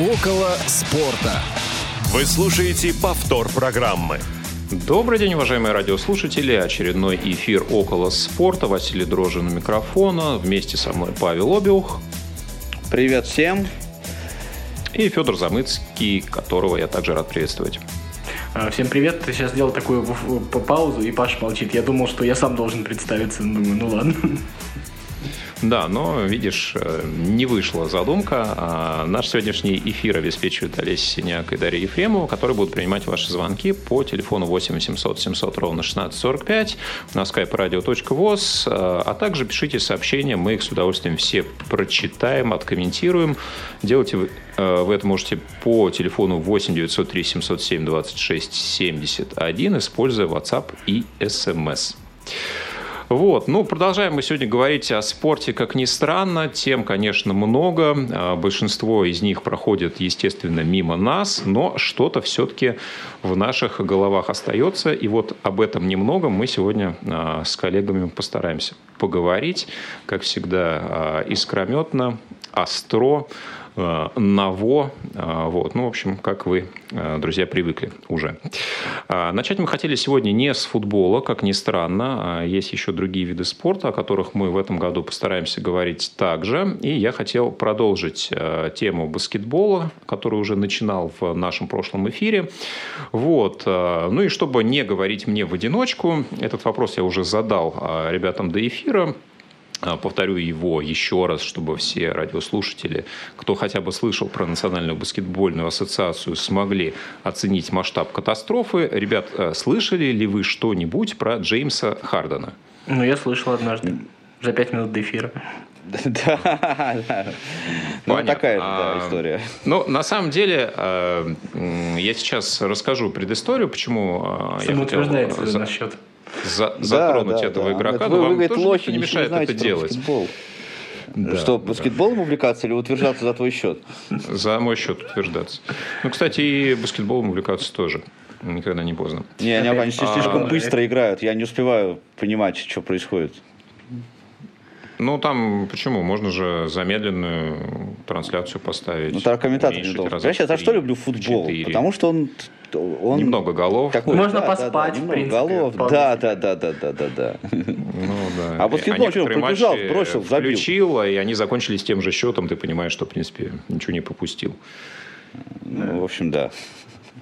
Около спорта. Вы слушаете повтор программы. Добрый день, уважаемые радиослушатели. Очередной эфир «Около спорта». Василий Дрожжин у микрофона. Вместе со мной Павел Обиух. Привет всем. И Федор Замыцкий, которого я также рад приветствовать. А, всем привет. Ты сейчас сделал такую паузу, и Паша молчит. Я думал, что я сам должен представиться. Думаю, ну ладно. Да, но, видишь, э, не вышла задумка. А наш сегодняшний эфир обеспечивает Олеся Синяк и Дарья Ефремова, которые будут принимать ваши звонки по телефону 8 800 700 ровно 1645 на skype radio.voz, э, а также пишите сообщения, мы их с удовольствием все прочитаем, откомментируем. Делайте вы, э, вы это можете по телефону 8 903 707 26 71, используя WhatsApp и SMS. Вот. Ну, продолжаем мы сегодня говорить о спорте, как ни странно. Тем, конечно, много. А, большинство из них проходит, естественно, мимо нас, но что-то все-таки в наших головах остается. И вот об этом немного мы сегодня а, с коллегами постараемся поговорить. Как всегда, а, искрометно, остро, Наво. Э, вот. Ну, в общем, как вы, э, друзья, привыкли уже. Начать мы хотели сегодня не с футбола, как ни странно. Есть еще другие виды спорта, о которых мы в этом году постараемся говорить также. И я хотел продолжить тему баскетбола, которую уже начинал в нашем прошлом эфире. Вот. Ну и чтобы не говорить мне в одиночку, этот вопрос я уже задал ребятам до эфира. А, повторю его еще раз, чтобы все радиослушатели, кто хотя бы слышал про Национальную баскетбольную ассоциацию, смогли оценить масштаб катастрофы. Ребят, а, слышали ли вы что-нибудь про Джеймса Хардена? Ну, я слышал однажды, за пять минут до эфира. Да, да. Ну, такая же да, а, история. Ну, на самом деле, я сейчас расскажу предысторию, почему я хотел... За... насчет за, затронуть да, этого да. игрока, но вы, вам тоже лохи, не мешает не это делать. Баскетбол. Да, что, баскетболом да. увлекаться или утверждаться за твой счет? За мой счет утверждаться. Ну, кстати, и баскетболом увлекаться тоже. Никогда не поздно. Не, они, они слишком а, быстро играют. Я не успеваю понимать, что происходит. Ну, там почему? Можно же замедленную трансляцию поставить. Ну, тогда комментатор не должен. Я за что люблю футбол? 4. Потому что он он немного голов. Такой, Можно да, поспать, да, да, в принципе. голов. Да, да, да, да, да, да, да. Ну, да. А баскетбол а что, пробежал, бросил, забил. Включил, и они закончились тем же счетом, ты понимаешь, что, в принципе, ничего не пропустил. Ну, в общем, да.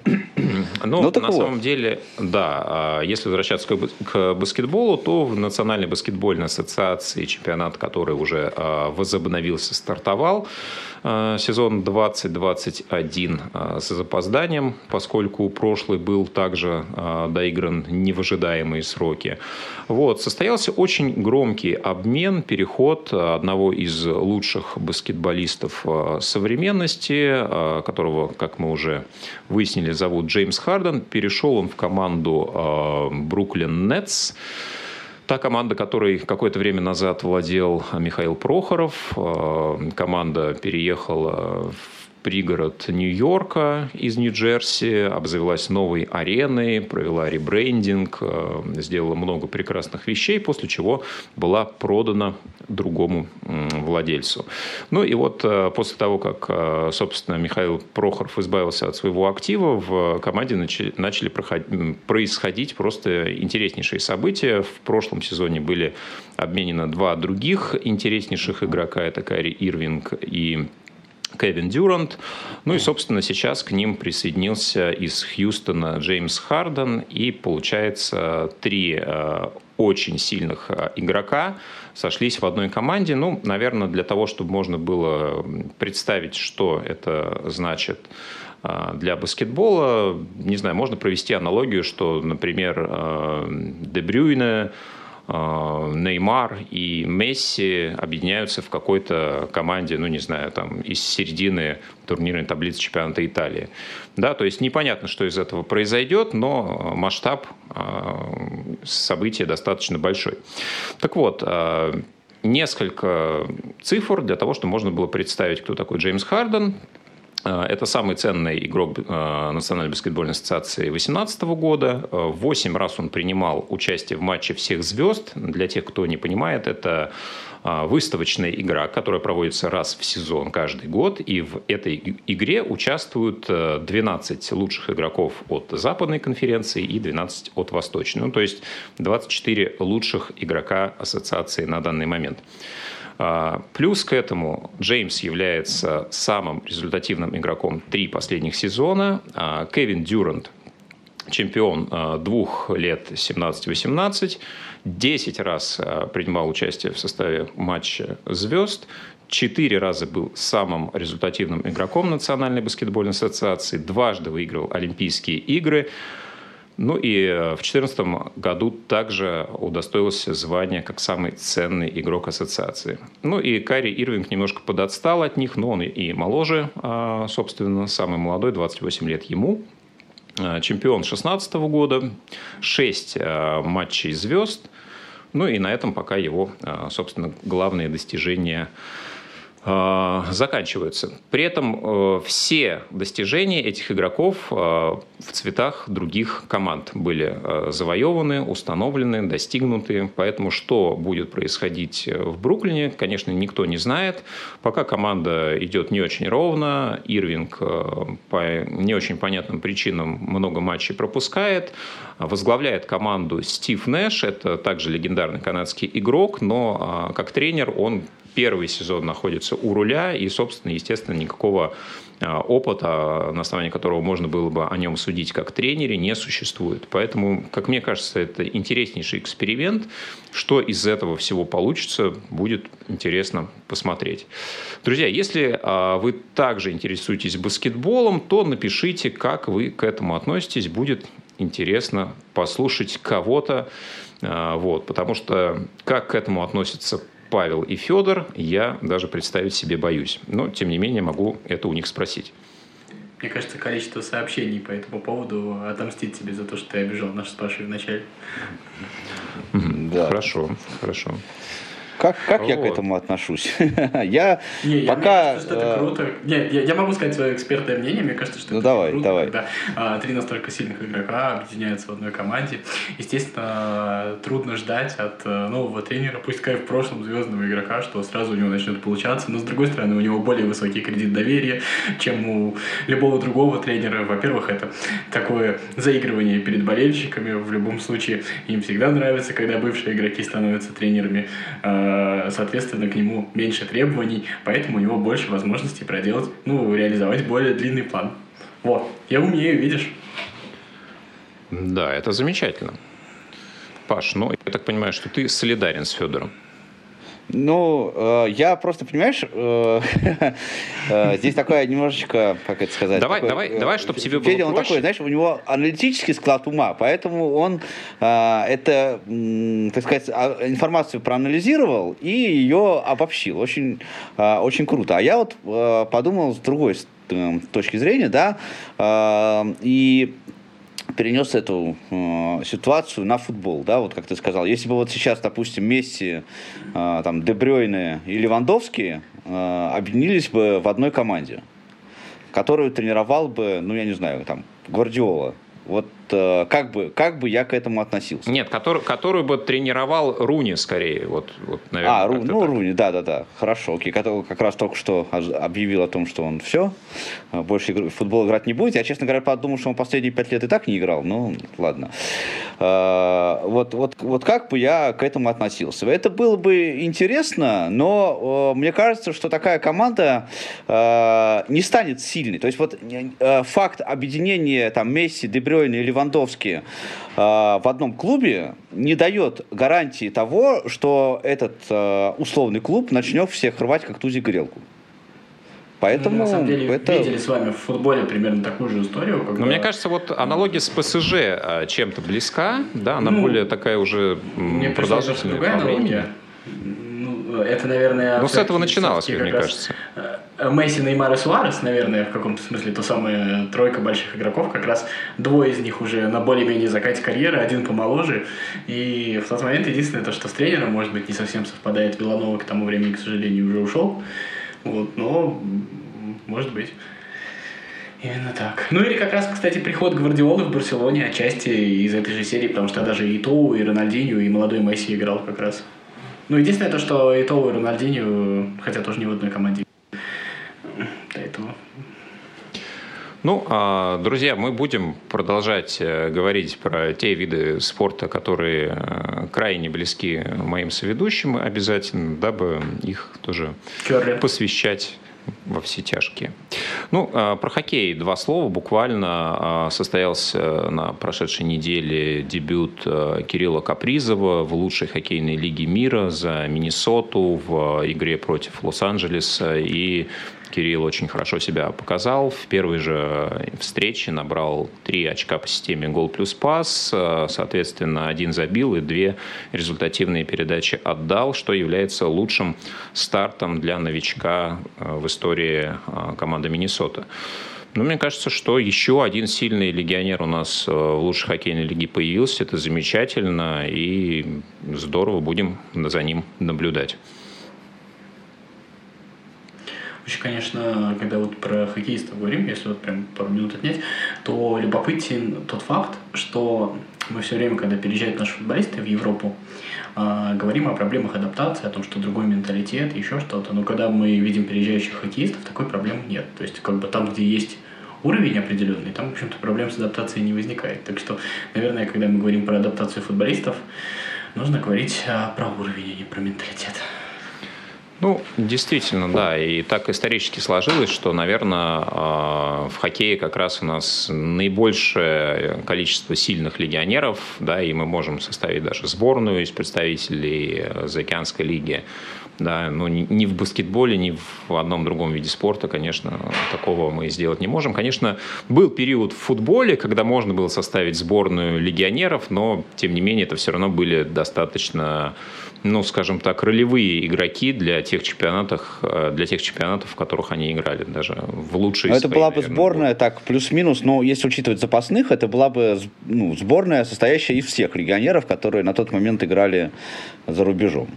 Ну, ну на вот. самом деле, да. А если возвращаться к баскетболу, то в Национальной баскетбольной ассоциации чемпионат, который уже а, возобновился, стартовал, сезон 2021 с запозданием, поскольку прошлый был также доигран не в ожидаемые сроки. Вот. Состоялся очень громкий обмен, переход одного из лучших баскетболистов современности, которого, как мы уже выяснили, зовут Джеймс Харден. Перешел он в команду Бруклин Нетс. Та команда, которой какое-то время назад владел Михаил Прохоров. А, команда переехала в пригород Нью-Йорка из Нью-Джерси, обзавелась новой ареной, провела ребрендинг, э, сделала много прекрасных вещей, после чего была продана другому владельцу. Ну и вот э, после того, как, э, собственно, Михаил Прохоров избавился от своего актива, в команде начали происходить просто интереснейшие события. В прошлом сезоне были обменены два других интереснейших игрока. Это Кайри Ирвинг и Кевин Дюрант. Ну и, собственно, сейчас к ним присоединился из Хьюстона Джеймс Харден. И, получается, три э, очень сильных э, игрока сошлись в одной команде. Ну, наверное, для того, чтобы можно было представить, что это значит э, для баскетбола, не знаю, можно провести аналогию, что, например, Дебрюйне Э, Неймар и Месси объединяются в какой-то команде, ну, не знаю, там, из середины турнирной таблицы чемпионата Италии. Да, то есть непонятно, что из этого произойдет, но масштаб э, события достаточно большой. Так вот, э, несколько цифр для того, чтобы можно было представить, кто такой Джеймс Харден. Э, это самый ценный игрок э, Национальной баскетбольной ассоциации 2018 года. Восемь раз он принимал участие в матче всех звезд. Для тех, кто не понимает, это выставочная игра, которая проводится раз в сезон каждый год. И в этой игре участвуют 12 лучших игроков от западной конференции и 12 от восточной. Ну, то есть 24 лучших игрока ассоциации на данный момент. А, плюс к этому Джеймс является самым результативным игроком три последних сезона. А, Кевин Дюрант чемпион а, двух лет 17-18, 10 раз принимал участие в составе матча «Звезд», четыре раза был самым результативным игроком Национальной баскетбольной ассоциации, дважды выиграл Олимпийские игры – ну и э, в 2014 году также удостоился звания как самый ценный игрок ассоциации. Ну и Карри Ирвинг немножко подотстал от них, но он и моложе, а, собственно, самый молодой, 28 лет ему. А, чемпион 2016 года, 6 а, матчей звезд. Ну и на этом пока его, собственно, главные достижения заканчиваются. При этом э, все достижения этих игроков э, в цветах других команд были завоеваны, установлены, достигнуты. Поэтому что будет происходить в Бруклине, конечно, никто не знает. Пока команда идет не очень ровно, Ирвинг по не очень понятным причинам много матчей пропускает. Возглавляет команду Стив Нэш, это также легендарный канадский игрок, но как тренер он первый сезон находится у руля, и, собственно, естественно, никакого а, опыта, на основании которого можно было бы о нем судить как тренере, не существует. Поэтому, как мне кажется, это интереснейший эксперимент. Что из этого всего получится, будет интересно посмотреть. Друзья, если а, вы также интересуетесь баскетболом, то напишите, как вы к этому относитесь. Будет интересно послушать кого-то. А, вот, потому что как к этому относятся Павел и Федор, я даже представить себе боюсь. Но, тем не менее, могу это у них спросить. Мне кажется, количество сообщений по этому поводу отомстить тебе за то, что ты обижал наш спрашивай вначале. Да. Хорошо, хорошо. Как, как вот. я к этому отношусь? я не, пока... Я, мне кажется, что это э, круто. Нет, я, я могу сказать свое экспертное мнение. Мне кажется, что ну, это давай, круто, давай. когда а, три настолько сильных игрока объединяются в одной команде. Естественно, трудно ждать от э, нового тренера, пусть как в прошлом звездного игрока, что сразу у него начнет получаться. Но, с другой стороны, у него более высокий кредит доверия, чем у любого другого тренера. Во-первых, это такое заигрывание перед болельщиками. В любом случае, им всегда нравится, когда бывшие игроки становятся тренерами Э, соответственно, к нему меньше требований, поэтому у него больше возможностей проделать, ну, реализовать более длинный план. Вот, я умею, видишь? Да, это замечательно. Паш, ну, я так понимаю, что ты солидарен с Федором. Ну, э, я просто, понимаешь, э, э, здесь такое немножечко, как это сказать... Давай, такое, давай, давай, чтобы тебе было он такой, знаешь, у него аналитический склад ума, поэтому он э, это, так сказать, а, информацию проанализировал и ее обобщил. Очень, э, очень круто. А я вот э, подумал с другой точки зрения, да, э, и перенес эту э, ситуацию на футбол, да, вот как ты сказал. Если бы вот сейчас, допустим, Месси, э, там, Дебрёйне и Левандовский э, объединились бы в одной команде, которую тренировал бы, ну, я не знаю, там, Гвардиола, вот как, бы, как бы я к этому относился? Нет, который, которую бы тренировал Руни скорее. Вот, вот, наверное, а, Ру, ну, так. Руни, да-да-да. Хорошо, окей. Который как раз только что объявил о том, что он все, э, больше в футбол играть не будет. Я, честно говоря, подумал, что он последние пять лет и так не играл. Ну, ладно. Э, вот, вот, вот как бы я к этому относился? Это было бы интересно, но мне кажется, что такая команда не станет сильной. То есть вот факт объединения там Месси, Дебрё Брёйн и Левандовский э, в одном клубе не дает гарантии того, что этот э, условный клуб начнет всех рвать как тузик грелку. Поэтому ну, на самом деле это... видели с вами в футболе примерно такую же историю. Когда... Но мне кажется, вот аналогия с ПСЖ а, чем-то близка, да, она ну, более такая уже продолжительная по времени это, наверное... Ну, с этого начиналось, мне кажется. Э, Месси, Неймар и Суарес, наверное, в каком-то смысле, то самая тройка больших игроков, как раз двое из них уже на более-менее закате карьеры, один помоложе. И в тот момент единственное, то, что с тренером, может быть, не совсем совпадает. Виланова к тому времени, к сожалению, уже ушел. Вот, но может быть. Именно так. Ну или как раз, кстати, приход Гвардиолы в Барселоне отчасти из этой же серии, потому что даже и Тоу, и Рональдинho, и молодой Месси играл как раз. Ну, единственное то, что и Тоу, и Рональдинho, хотя тоже не в одной команде, до этого ну, а, друзья, мы будем продолжать э, говорить про те виды спорта, которые э, крайне близки моим соведущим обязательно, дабы их тоже Черли. посвящать во все тяжкие. Ну, а, про хоккей два слова. Буквально а, состоялся на прошедшей неделе дебют Кирилла Капризова в лучшей хоккейной лиге мира за Миннесоту в игре против Лос-Анджелеса. И Кирилл очень хорошо себя показал. В первой же встрече набрал три очка по системе гол плюс пас. Соответственно, один забил и две результативные передачи отдал, что является лучшим стартом для новичка э, в истории э, команды Миннесота. Ну, мне кажется, что еще один сильный легионер у нас э, в лучшей хоккейной лиге появился. Это замечательно и здорово будем за ним наблюдать. Еще, конечно, когда вот про хоккеистов говорим, если вот прям пару минут отнять, то любопытен тот факт, что мы все время, когда переезжают наши футболисты в Европу, э, говорим о проблемах адаптации, о том, что другой менталитет, еще что-то. Но когда мы видим переезжающих хоккеистов, такой проблемы нет. То есть, как бы там, где есть уровень определенный, там, в общем-то, проблем с адаптацией не возникает. Так что, наверное, когда мы говорим про адаптацию футболистов, нужно говорить а, про уровень, а не про менталитет. Ну, действительно, да. И так исторически сложилось, что, наверное, а, в хоккее как раз у нас наибольшее количество сильных легионеров, да, и мы можем составить даже сборную из представителей Заокеанской лиги. Да, но ни в баскетболе, ни в одном другом виде спорта, конечно, такого мы сделать не можем. Конечно, был период в футболе, когда можно было составить сборную легионеров, но, тем не менее, это все равно были достаточно ну, скажем так, ролевые игроки для тех чемпионатов, э, для тех чемпионатов, в которых они играли, даже в лучшие. Но это была бы сборная, так плюс-минус, но если учитывать запасных, это была бы ну, сборная, состоящая из всех легионеров, которые на тот момент играли за рубежом.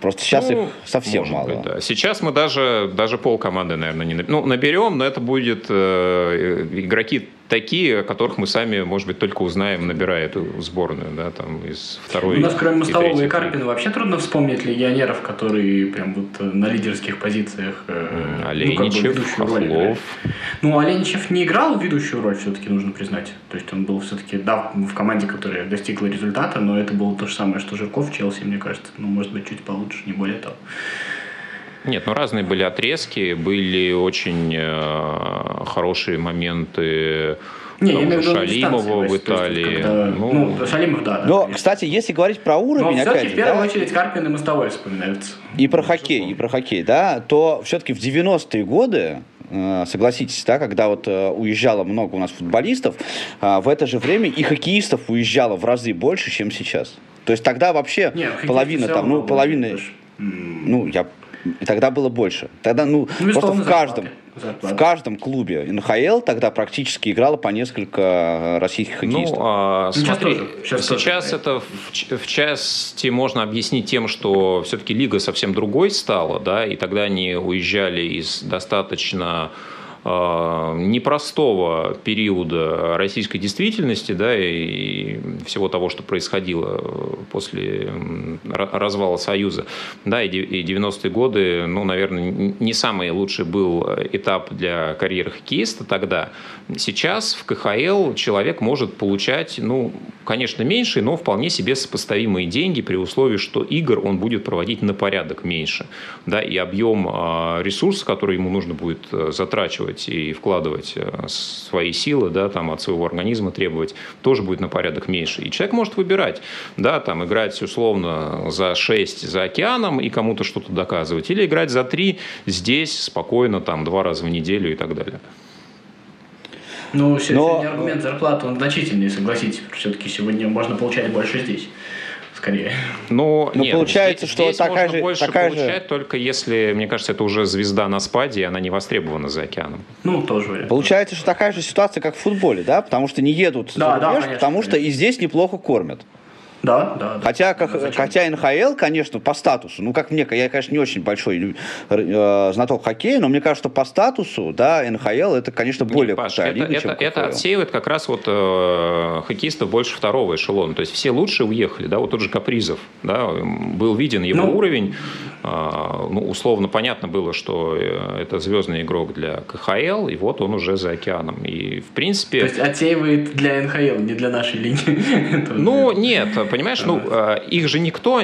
Просто сейчас ну, их совсем мало. Быть, да. Сейчас мы даже, даже пол команды, наверное, не ну, наберем, но это будет э, игроки такие, о которых мы сами, может быть, только узнаем, набирая эту сборную, да, там из второй. У нас, кроме Мостового и, и Карпина, вообще трудно вспомнить легионеров, которые прям вот э, на лидерских позициях. Э, Оленичев, ну, как бы Хохлов. Ну, Оленичев не играл ведущую роль, все-таки нужно признать. То есть он был все-таки, да, в команде, которая достигла результата, но это было то же самое, что Жирков в Челси, мне кажется. Ну, может быть, чуть получше, не более того. Нет, ну разные были отрезки, были очень э, хорошие моменты не, я имею Шалимова в Италии. Есть, когда, ну, ну, Шалимов, да. Но, да, кстати, если говорить про уровень, но опять же, в первую да, очередь Карпин и Мостовой вспоминаются. И про хоккей, и про хоккей, да, то все-таки в 90-е годы э, согласитесь, да, когда вот э, уезжало много у нас футболистов, э, в это же время и хоккеистов уезжало в разы больше, чем сейчас. То есть тогда вообще Нет, половина там, ну, половина, ну, я и тогда было больше. Тогда, ну, ну просто в каждом, в каждом клубе НХЛ тогда практически играло по несколько российских хоккеистов. Ну, а, ну, смотри, сейчас, тоже, сейчас тоже. это в, в части можно объяснить тем, что все-таки лига совсем другой стала, да, и тогда они уезжали из достаточно Э, непростого периода российской действительности да, и всего того, что происходило после развала Союза. Да, и 90-е годы, ну, наверное, не самый лучший был этап для карьеры хоккеиста тогда. Сейчас в КХЛ человек может получать, ну, конечно, меньше, но вполне себе сопоставимые деньги при условии, что игр он будет проводить на порядок меньше. Да, и объем э, ресурсов, который ему нужно будет э, затрачивать вкладывать и вкладывать э, свои силы, да, там, от своего организма требовать, тоже будет на порядок меньше. И человек может выбирать, да, там, играть условно за 6 за океаном и кому-то что-то доказывать, или играть за 3 здесь спокойно, там, два раза в неделю и так далее. Ну, Но... аргумент зарплаты, он значительный, согласитесь. Все-таки сегодня можно получать больше здесь скорее. Но нет, получается, здесь, что здесь такая можно же, больше такая получать же... только если, мне кажется, это уже звезда на спаде, и она не востребована за океаном. Ну, тоже вариант. Получается, что такая же ситуация, как в футболе, да? Потому что не едут да, за рубеж, да, конечно, потому конечно. что и здесь неплохо кормят. Да, да. Хотя, как, да, хотя НХЛ, конечно, по статусу, ну, как мне, я, конечно, не очень большой э, знаток хоккея, но мне кажется, по статусу, да, НХЛ это, конечно, более Паш, крутая это, лига, это, чем это отсеивает как раз вот э, хоккеистов больше второго эшелона. То есть все лучшие уехали, да, вот тот же Капризов, да, был виден его ну, уровень, э, ну, условно понятно было, что э, это звездный игрок для КХЛ, и вот он уже за океаном. И, в принципе... То есть отсеивает для НХЛ, не для нашей линии? Ну, нет, понимаешь, ну, э, их же никто,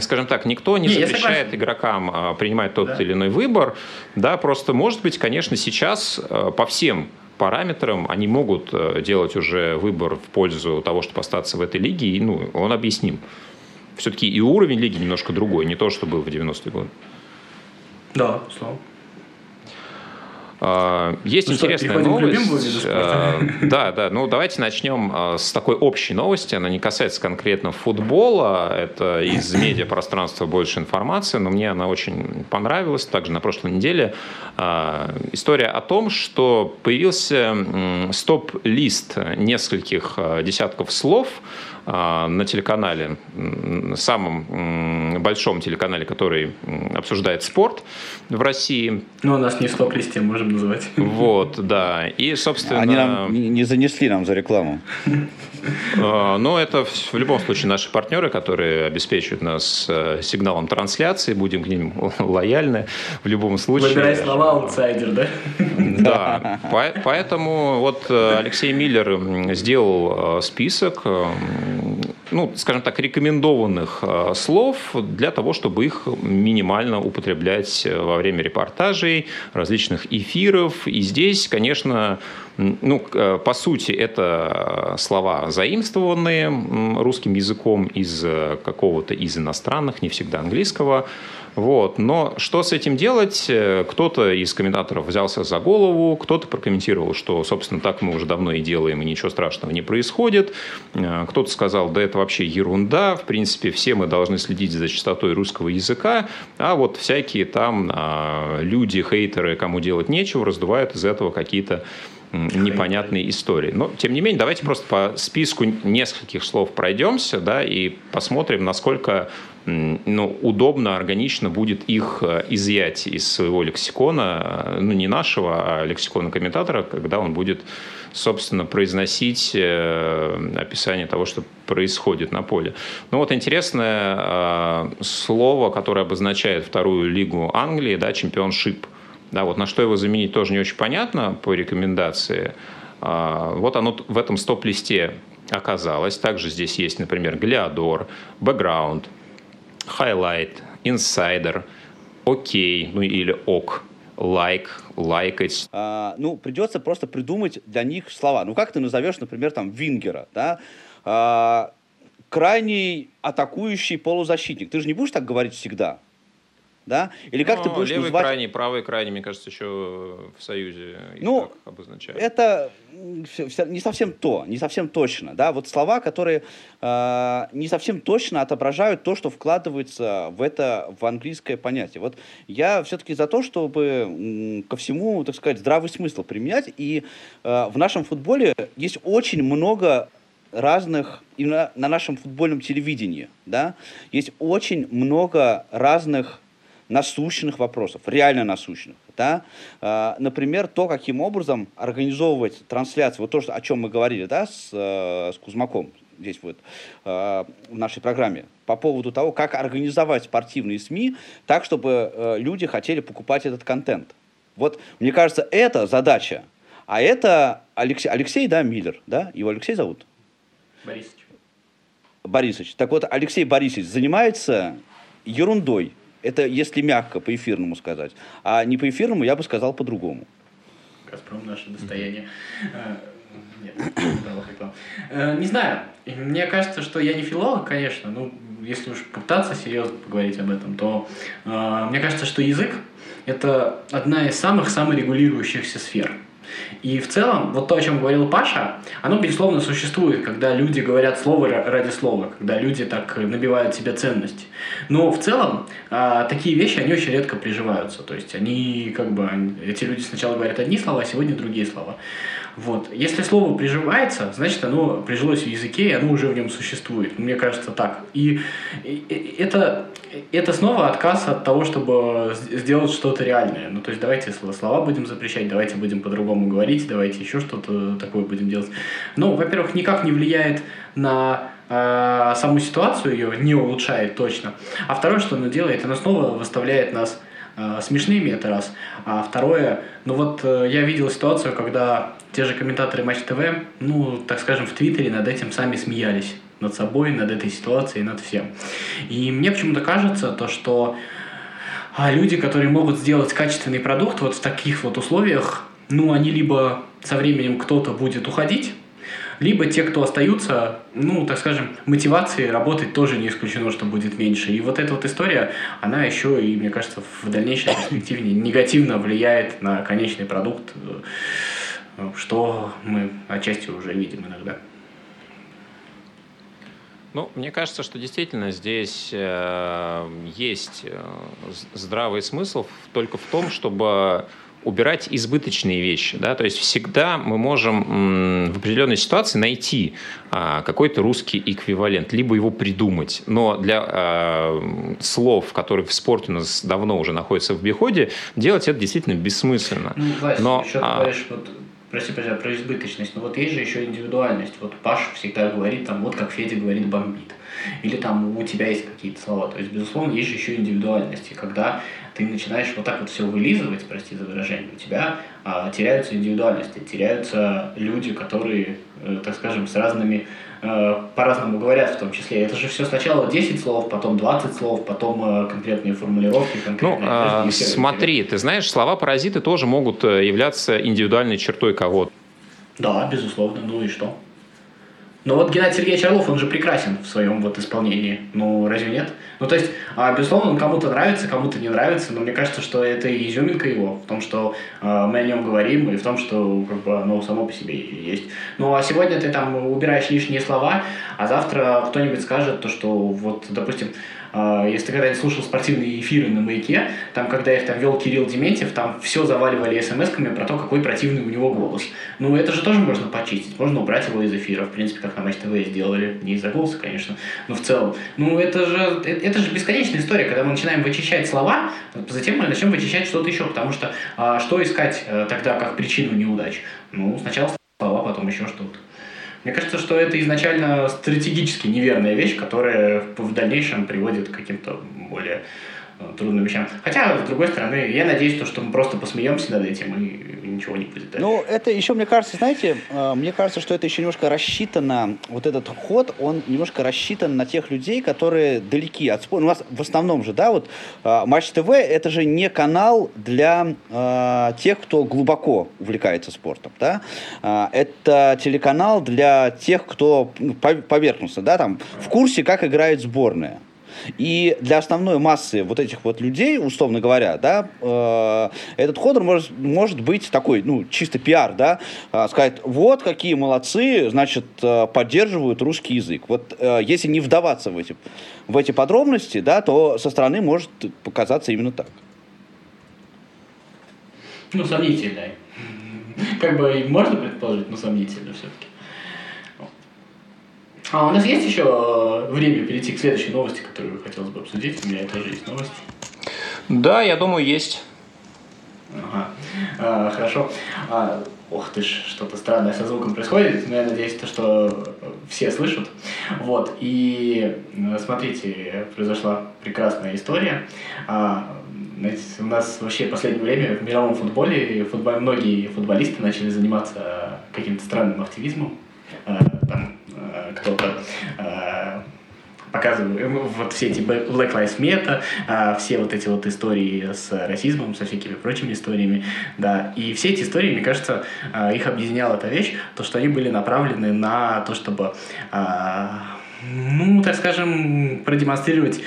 скажем так, никто не, не запрещает игрокам э, принимать тот да. или иной выбор, да, просто, может быть, конечно, сейчас э, по всем параметрам они могут делать уже выбор в пользу того, чтобы остаться в этой лиге, и, ну, он объясним. Все-таки и уровень лиги немножко другой, не то, что был в 90-е годы. Да, слово. А, есть ну интересная что, новость. А, да, да. Ну, давайте начнем а, с такой общей новости. Она не касается конкретно футбола. Это из медиапространства больше информации, но мне она очень понравилась. Также на прошлой неделе история о том, что появился стоп-лист нескольких десятков слов, на телеканале, самом большом телеканале, который обсуждает спорт в России. Ну, у нас не в стоп-листе, можем называть. Вот, да. И, собственно... Они нам не занесли нам за рекламу. А, но это в любом случае наши партнеры, которые обеспечивают нас э, сигналом трансляции, будем к ним лояльны в любом случае. Выбирай слова аутсайдер, да? Да, поэтому вот э, Алексей Миллер сделал э, список ну, скажем так, рекомендованных э, слов для того, чтобы их минимально употреблять э, во время репортажей, различных эфиров. И здесь, конечно, ну, э, по сути, это слова заимствованные русским языком из какого-то из иностранных, не всегда английского. Вот. Но что с этим делать? Кто-то из комментаторов взялся за голову, кто-то прокомментировал, что, собственно, так мы уже давно и делаем, и ничего страшного не происходит. Кто-то сказал, да это вообще ерунда, в принципе, все мы должны следить за чистотой русского языка, а вот всякие там а, люди, хейтеры, кому делать нечего, раздувают из этого какие-то непонятные истории. Но, тем не менее, давайте просто по списку нескольких слов пройдемся, да, и посмотрим, насколько ну, удобно, органично будет их э, изъять из своего лексикона, э, ну, не нашего, а лексикона комментатора, когда он будет собственно, произносить э, описание того, что происходит на поле. Ну вот интересное слово, которое обозначает вторую лигу Англии, да, чемпионшип. Да, вот на что его заменить тоже не очень понятно по рекомендации. А, вот оно в этом стоп-листе оказалось. Также здесь есть, например, Глеодор, Бэкграунд, Highlight, Insider, Окей, ну или ок, лайк, лайкать. Ну, придется просто придумать для них слова. Ну, как ты назовешь, например, там, Вингера, да? А, крайний атакующий полузащитник. Ты же не будешь так говорить всегда да? Или как ну, ты будешь левый называть... крайний, правый крайний, мне кажется, еще в Союзе ну, так обозначают. Это не совсем то, не совсем точно, да? Вот слова, которые э, не совсем точно отображают то, что вкладывается в это, в английское понятие. Вот я все-таки за то, чтобы ко всему, так сказать, здравый смысл применять, и э, в нашем футболе есть очень много разных, именно на нашем футбольном телевидении, да, есть очень много разных насущных вопросов, реально насущных. Да? А, например, то, каким образом организовывать трансляцию, вот то, о чем мы говорили да, с, э, с Кузмаком здесь вот э, в нашей программе, по поводу того, как организовать спортивные СМИ так, чтобы э, люди хотели покупать этот контент. Вот, мне кажется, это задача. А это Алексей, Алексей да, Миллер, да? Его Алексей зовут? Борисович. Борисович. Так вот, Алексей Борисович занимается ерундой, это если мягко, по-эфирному сказать. А не по-эфирному, я бы сказал по-другому. «Газпром» — наше достояние. Э, нет, э, не знаю. Мне кажется, что я не филолог, конечно. Ну, если уж попытаться серьезно поговорить об этом, то э, мне кажется, что язык — это одна из самых саморегулирующихся сфер. И в целом, вот то, о чем говорил Паша, оно, безусловно, существует, когда люди говорят слово ради слова, когда люди так набивают себе ценности. Но в целом а, такие вещи, они очень редко приживаются. То есть они, как бы, эти люди сначала говорят одни слова, а сегодня другие слова. Вот. Если слово приживается, значит, оно прижилось в языке, и оно уже в нем существует. Мне кажется, так. И, это, это снова отказ от того, чтобы сделать что-то реальное. Ну, то есть давайте слова будем запрещать, давайте будем по-другому говорить, давайте еще что-то такое будем делать. Ну, во-первых, никак не влияет на э, саму ситуацию, ее не улучшает точно. А второе, что оно делает, оно снова выставляет нас э, смешными, это раз. А второе, ну вот э, я видел ситуацию, когда те же комментаторы Матч ТВ, ну, так скажем, в Твиттере над этим сами смеялись. Над собой, над этой ситуацией, над всем. И мне почему-то кажется, то, что а люди, которые могут сделать качественный продукт вот в таких вот условиях, ну, они либо со временем кто-то будет уходить, либо те, кто остаются, ну, так скажем, мотивации работать тоже не исключено, что будет меньше. И вот эта вот история, она еще и, мне кажется, в дальнейшей перспективе негативно влияет на конечный продукт что мы отчасти уже видим иногда. Ну, мне кажется, что действительно здесь э, есть э, здравый смысл только в том, чтобы убирать избыточные вещи. Да? То есть всегда мы можем в определенной ситуации найти а, какой-то русский эквивалент, либо его придумать. Но для а, слов, которые в спорте у нас давно уже находятся в обиходе, делать это действительно бессмысленно. Ну, Вась, Но, еще а... говоришь, вот прости, прости, про избыточность, но вот есть же еще индивидуальность. Вот Паша всегда говорит, там, вот как Федя говорит, бомбит. Или там у тебя есть какие-то слова. То есть, безусловно, есть же еще индивидуальность. И когда ты начинаешь вот так вот все вылизывать, прости за выражение, у тебя а, теряются индивидуальности, теряются люди, которые, э, так скажем, с разными по-разному говорят в том числе. Это же все сначала 10 слов, потом 20 слов, потом э, конкретные формулировки. Конкретные, ну, а, смотри, ты знаешь, слова-паразиты тоже могут э, являться индивидуальной чертой кого-то. Да, безусловно. Ну и что? Но вот Геннадий Сергеевич Орлов, он же прекрасен в своем вот исполнении. Ну, разве нет? Ну, то есть, а, безусловно, он кому-то нравится, кому-то не нравится, но мне кажется, что это и изюминка его, в том, что а, мы о нем говорим, и в том, что как бы оно само по себе есть. Ну, а сегодня ты там убираешь лишние слова, а завтра кто-нибудь скажет то, что вот, допустим, если ты когда-нибудь слушал спортивные эфиры на маяке, там, когда их там вел Кирилл Дементьев, там все заваливали смс-ками про то, какой противный у него голос. Ну, это же тоже можно почистить. Можно убрать его из эфира, в принципе, как на Матч ТВ сделали. Не из-за голоса, конечно, но в целом. Ну, это же, это, это же бесконечная история, когда мы начинаем вычищать слова, затем мы начнем вычищать что-то еще, потому что а, что искать а, тогда как причину неудач? Ну, сначала слова, потом еще что-то. Мне кажется, что это изначально стратегически неверная вещь, которая в дальнейшем приводит к каким-то более трудным вещам. Хотя, с другой стороны, я надеюсь, то, что мы просто посмеемся над этим и ничего не будет дальше. Ну, это еще, мне кажется, знаете, э, мне кажется, что это еще немножко рассчитано, вот этот ход, он немножко рассчитан на тех людей, которые далеки от спорта. У нас в основном же, да, вот э, Матч ТВ это же не канал для э, тех, кто глубоко увлекается спортом, да. Это телеканал для тех, кто ну, поверхностно, да, там в курсе, как играет сборная. И для основной массы вот этих вот людей, условно говоря, да, э, этот ходер может, может быть такой, ну, чисто пиар, да, э, сказать, вот какие молодцы, значит, э, поддерживают русский язык. Вот э, если не вдаваться в эти, в эти подробности, да, то со стороны может показаться именно так. Ну, сомнительно. Как бы можно предположить, но сомнительно все-таки. А у нас есть еще э, время перейти к следующей новости, которую хотелось бы обсудить? У меня тоже есть новости. Да, я думаю, есть. Ага. А, хорошо. А, ох ты ж, что-то странное со звуком происходит, но я надеюсь, то, что все слышат. Вот. И э, смотрите, произошла прекрасная история. А, знаете, у нас вообще в последнее время в мировом футболе футбол, многие футболисты начали заниматься каким-то странным активизмом. Кто-то э, показываю вот все эти Black Lives Matter, э, все вот эти вот истории с расизмом, со всякими прочими историями, да, и все эти истории, мне кажется, э, их объединяла эта вещь, то, что они были направлены на то, чтобы, ну, так скажем, продемонстрировать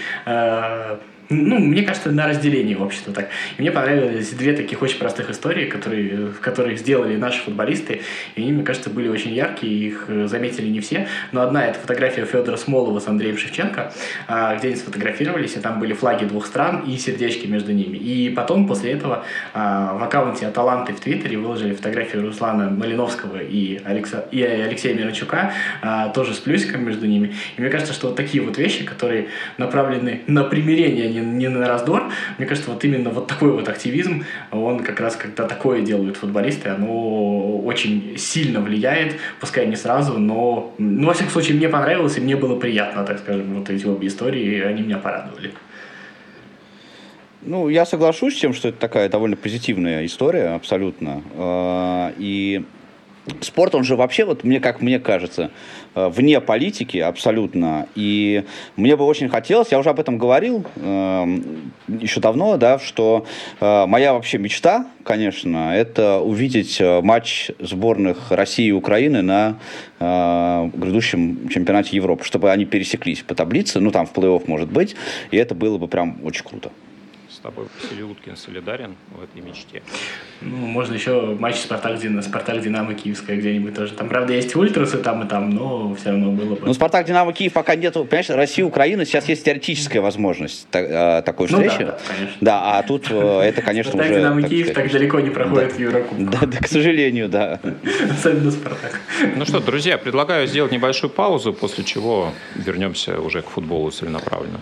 ну, мне кажется, на разделении общества так. И мне понравились две таких очень простых истории, которые, в которых сделали наши футболисты, и они, мне кажется, были очень яркие, их э, заметили не все, но одна — это фотография Федора Смолова с Андреем Шевченко, а, где они сфотографировались, и там были флаги двух стран и сердечки между ними. И потом, после этого, а, в аккаунте Аталанты в Твиттере выложили фотографию Руслана Малиновского и, Алекса, и Алексея Мирончука, а, тоже с плюсиком между ними. И мне кажется, что вот такие вот вещи, которые направлены на примирение, не, не на раздор, мне кажется, вот именно вот такой вот активизм, он как раз, когда такое делают футболисты, оно очень сильно влияет, пускай не сразу, но, ну, во всяком случае, мне понравилось, и мне было приятно, так скажем, вот эти обе истории, они меня порадовали. Ну, я соглашусь с тем, что это такая довольно позитивная история, абсолютно. А, и спорт, он же вообще, вот мне, как мне кажется, вне политики абсолютно. И мне бы очень хотелось, я уже об этом говорил э, еще давно, да, что э, моя вообще мечта, конечно, это увидеть э, матч сборных России и Украины на э, грядущем чемпионате Европы, чтобы они пересеклись по таблице, ну там в плей-офф может быть, и это было бы прям очень круто тобой Василий Уткин солидарен в этой мечте. Ну, можно еще матч Спартак, Дина, Спартак Динамо Киевская где-нибудь тоже. Там, правда, есть ультрасы там и там, но все равно было бы. Ну, Спартак, Динамо, Киев пока нету. Понимаешь, Россия, Украина, сейчас есть теоретическая возможность так, такой встречи. Ну, да, да, конечно. Да, а тут э, это, конечно, Спартак, уже... Динамо, Киев так далеко не проходит да. в Еврокубку. Да, да, к сожалению, да. Особенно Спартак. Ну что, друзья, предлагаю сделать небольшую паузу, после чего вернемся уже к футболу целенаправленно.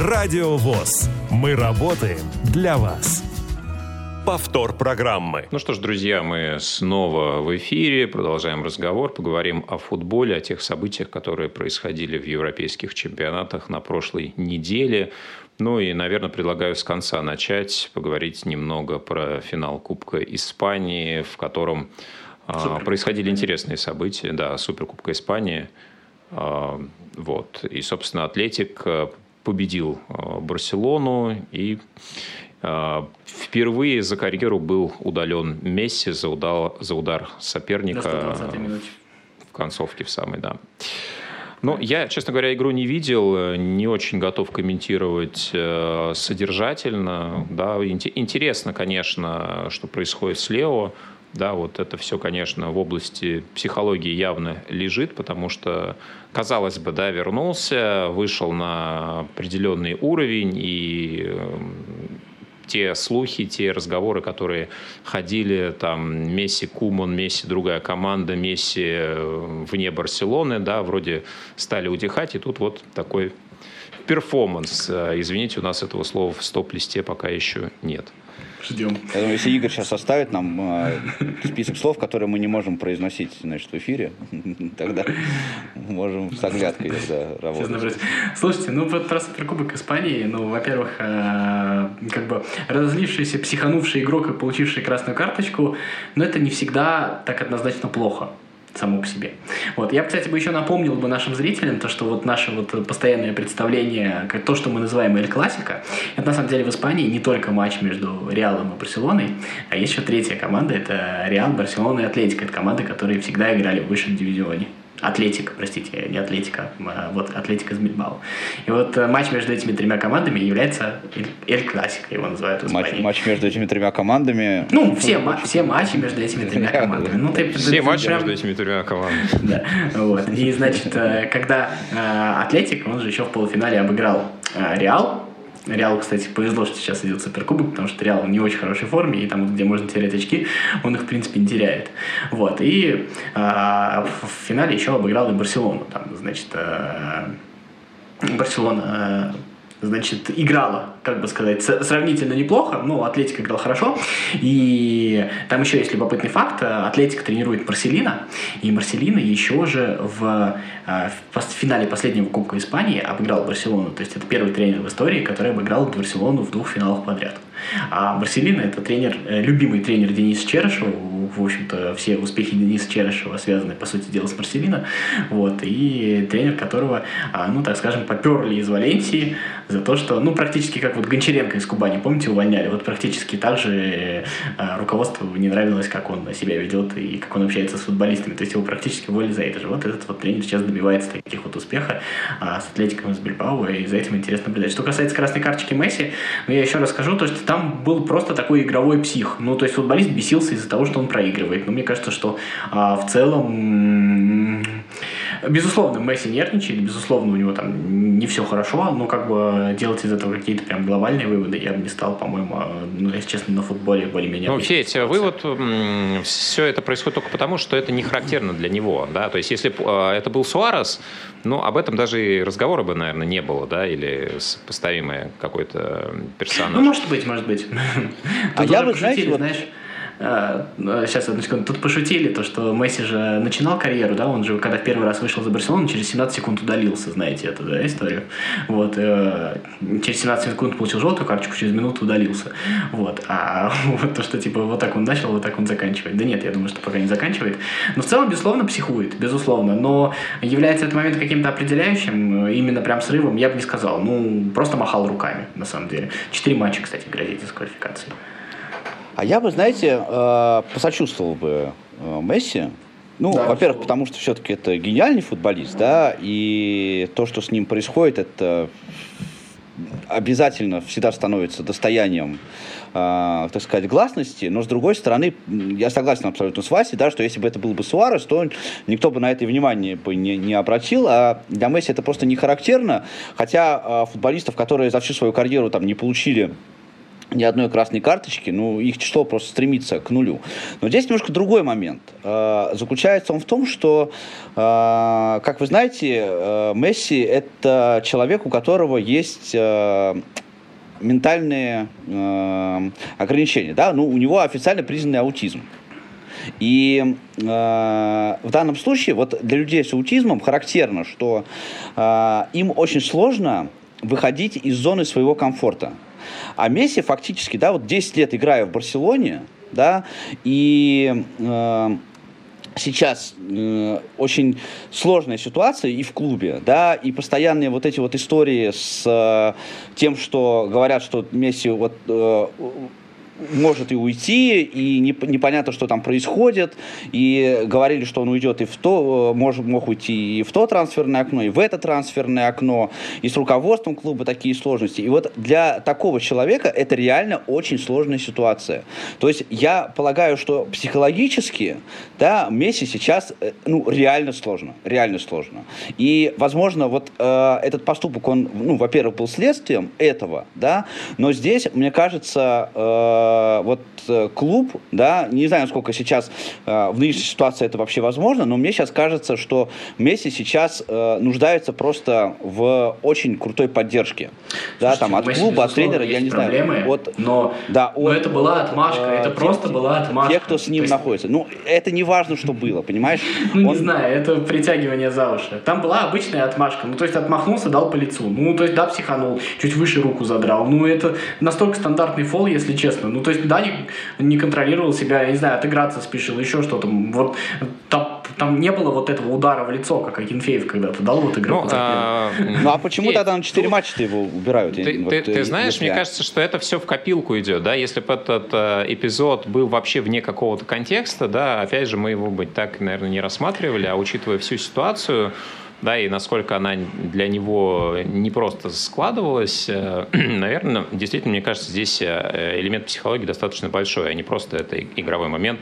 Радио ВОЗ. Мы работаем для вас. Повтор программы. Ну что ж, друзья, мы снова в эфире, продолжаем разговор, поговорим о футболе, о тех событиях, которые происходили в европейских чемпионатах на прошлой неделе. Ну и, наверное, предлагаю с конца начать, поговорить немного про финал Кубка Испании, в котором а, Супер. происходили интересные события. Да, Суперкубка Испании. А, вот. И, собственно, Атлетик победил э, Барселону и э, впервые за карьеру был удален Месси за удар, за удар соперника в концовке в самой, да. Но я, честно говоря, игру не видел, не очень готов комментировать э, содержательно. Да, интересно, конечно, что происходит с Лео. Да, вот это все, конечно, в области психологии явно лежит, потому что, казалось бы, да, вернулся, вышел на определенный уровень, и эм, те слухи, те разговоры, которые ходили, там, Месси, Куман, Месси, другая команда, Месси э, вне Барселоны, да, вроде стали утихать, и тут вот такой перформанс. Э, извините, у нас этого слова в стоп-листе пока еще нет. Ждем. Думаю, если Игорь сейчас оставит нам э, список слов, которые мы не можем произносить значит, в эфире, тогда можем с оглядкой тогда работать. Слушайте, ну вот про Суперкубок Испании, ну, во-первых, э, как бы разозлившийся, психанувший игрок и получивший красную карточку, но это не всегда так однозначно плохо само по себе. Вот. Я, кстати, бы еще напомнил бы нашим зрителям, то, что вот наше вот постоянное представление, как то, что мы называем Эль Классика, это на самом деле в Испании не только матч между Реалом и Барселоной, а есть еще третья команда, это Реал, Барселона и Атлетика. Это команды, которые всегда играли в высшем дивизионе. Атлетика, простите, не Атлетика, а вот Атлетика из Бильбао. И вот э, матч между этими тремя командами является Эль Классика, его называют в матч, матч между этими тремя командами? Ну, все, ма- все матчи между этими тремя командами. Ну, ты, все ты, матчи прям... между этими тремя командами. Да, вот. И, значит, э, когда э, Атлетик, он же еще в полуфинале обыграл Реал, Реалу, кстати, повезло, что сейчас идет Суперкубок, потому что Реал в очень хорошей форме, и там, где можно терять очки, он их, в принципе, не теряет. Вот. И а, в финале еще обыграл и Барселону. Там, значит, а, Барселона значит, играла, как бы сказать, сравнительно неплохо, ну, Атлетика играл хорошо, и там еще есть любопытный факт, Атлетика тренирует Марселина, и Марселина еще же в, э, в финале последнего Кубка Испании обыграл Барселону, то есть это первый тренер в истории, который обыграл Барселону в двух финалах подряд. А Марселина это тренер, э, любимый тренер Дениса Черышева, в общем-то, все успехи Дениса Черышева связаны, по сути дела, с Марселино, вот, и тренер которого, а, ну, так скажем, поперли из Валенсии за то, что, ну, практически как вот Гончаренко из Кубани, помните, увольняли, вот практически так же э, руководству не нравилось, как он себя ведет и как он общается с футболистами, то есть его практически уволили за это же. Вот этот вот тренер сейчас добивается таких вот успеха а, с Атлетиком из Бильбао, и за этим интересно наблюдать. Что касается красной карточки Месси, ну, я еще раз скажу, то, что там был просто такой игровой псих, ну, то есть футболист бесился из-за того, что он проигрывает, но мне кажется, что а, в целом Безусловно, Месси нервничает, безусловно, у него там не все хорошо, но как бы делать из этого какие-то прям глобальные выводы я бы не стал, по-моему, а, ну, если честно, на футболе более-менее. Ну, Федь, вывод, все это происходит только потому, что это не характерно для него, да, то есть если а, это был Суарес, ну, об этом даже и разговора бы, наверное, не было, да, или сопоставимый какой-то персонаж. Ну, может быть, может быть. А я бы, знаете, знаешь, сейчас, одну секунду, тут пошутили, то, что Месси же начинал карьеру, да, он же, когда первый раз вышел за Барселону, через 17 секунд удалился, знаете эту, да, историю. Вот, э, через 17 секунд получил желтую карточку, через минуту удалился. Вот, а вот то, что, типа, вот так он начал, вот так он заканчивает. Да нет, я думаю, что пока не заканчивает. Но в целом, безусловно, психует, безусловно. Но является этот момент каким-то определяющим, э, именно прям срывом, я бы не сказал. Ну, просто махал руками, на самом деле. Четыре матча, кстати, грозит дисквалификацией. А я бы, знаете, э, посочувствовал бы э, Месси. Ну, да, во-первых, потому что все-таки это гениальный футболист, да, и то, что с ним происходит, это обязательно всегда становится достоянием, э, так сказать, гласности, но с другой стороны, я согласен абсолютно с Васей, да, что если бы это был бы Суарес, то никто бы на это внимание бы не, не обратил, а для Месси это просто не характерно, хотя э, футболистов, которые за всю свою карьеру там не получили ни одной красной карточки, ну, их число просто стремится к нулю. Но здесь немножко другой момент. Э, заключается он в том, что, э, как вы знаете, э, Месси – это человек, у которого есть ментальные ограничения. Да? Ну, у него официально признанный аутизм. И э, в данном случае вот для людей с аутизмом характерно, что э, им очень сложно выходить из зоны своего комфорта. А Месси фактически, да, вот 10 лет играя в Барселоне, да, и э, сейчас э, очень сложная ситуация и в клубе, да, и постоянные вот эти вот истории с э, тем, что говорят, что Месси вот э, может и уйти, и не, непонятно, что там происходит, и говорили, что он уйдет и в то, э, мож, мог уйти и в то трансферное окно, и в это трансферное окно, и с руководством клуба такие сложности. И вот для такого человека это реально очень сложная ситуация. То есть я полагаю, что психологически, да, Месси сейчас, э, ну, реально сложно, реально сложно. И, возможно, вот э, этот поступок, он, ну, во-первых, был следствием этого, да, но здесь, мне кажется, э, Э, вот э, клуб, да, не знаю, насколько сейчас э, в нынешней ситуации это вообще возможно, но мне сейчас кажется, что Месси сейчас нуждается просто в очень крутой поддержке. да, там от клуба, от тренера, я не проблемы, знаю. От, но, да, от, но это была отмашка, от, это просто была отмашка. Те, кто с ним есть... находится. Ну, это не важно, что было, понимаешь? Ну, Он... не знаю, это притягивание за уши. Там была обычная отмашка. Ну, то есть отмахнулся, дал по лицу. Ну, то есть, да, психанул, чуть выше руку задрал. Ну, это настолько стандартный фол, если честно. Ну, то есть, да, не, не контролировал себя, я не знаю, отыграться спешил, еще что-то. Вот там, там не было вот этого удара в лицо, как Акинфеев когда-то дал вот игроку. Ну, а... ну а почему тогда на 4 матча его убирают? Ты, вот, ты, ты знаешь, мне кажется, что это все в копилку идет, да, если бы этот э, эпизод был вообще вне какого-то контекста, да, опять же, мы его бы так, наверное, не рассматривали, а учитывая всю ситуацию, да, и насколько она для него не просто складывалась, э, наверное, действительно, мне кажется, здесь э, элемент психологии достаточно большой, а не просто это игровой момент,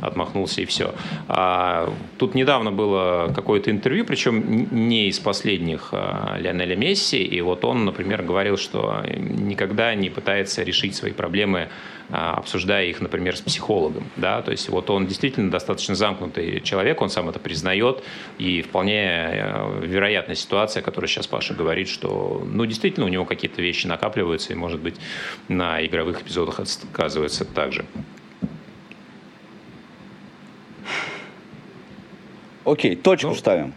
отмахнулся и все. А, тут недавно было какое-то интервью, причем не из последних а, Лионеля Месси, и вот он, например, говорил, что никогда не пытается решить свои проблемы обсуждая их, например, с психологом. Да? То есть вот он действительно достаточно замкнутый человек, он сам это признает, и вполне э, вероятная ситуация, которую сейчас Паша говорит, что ну, действительно у него какие-то вещи накапливаются, и, может быть, на игровых эпизодах отказывается также. Окей, точку ну, ставим.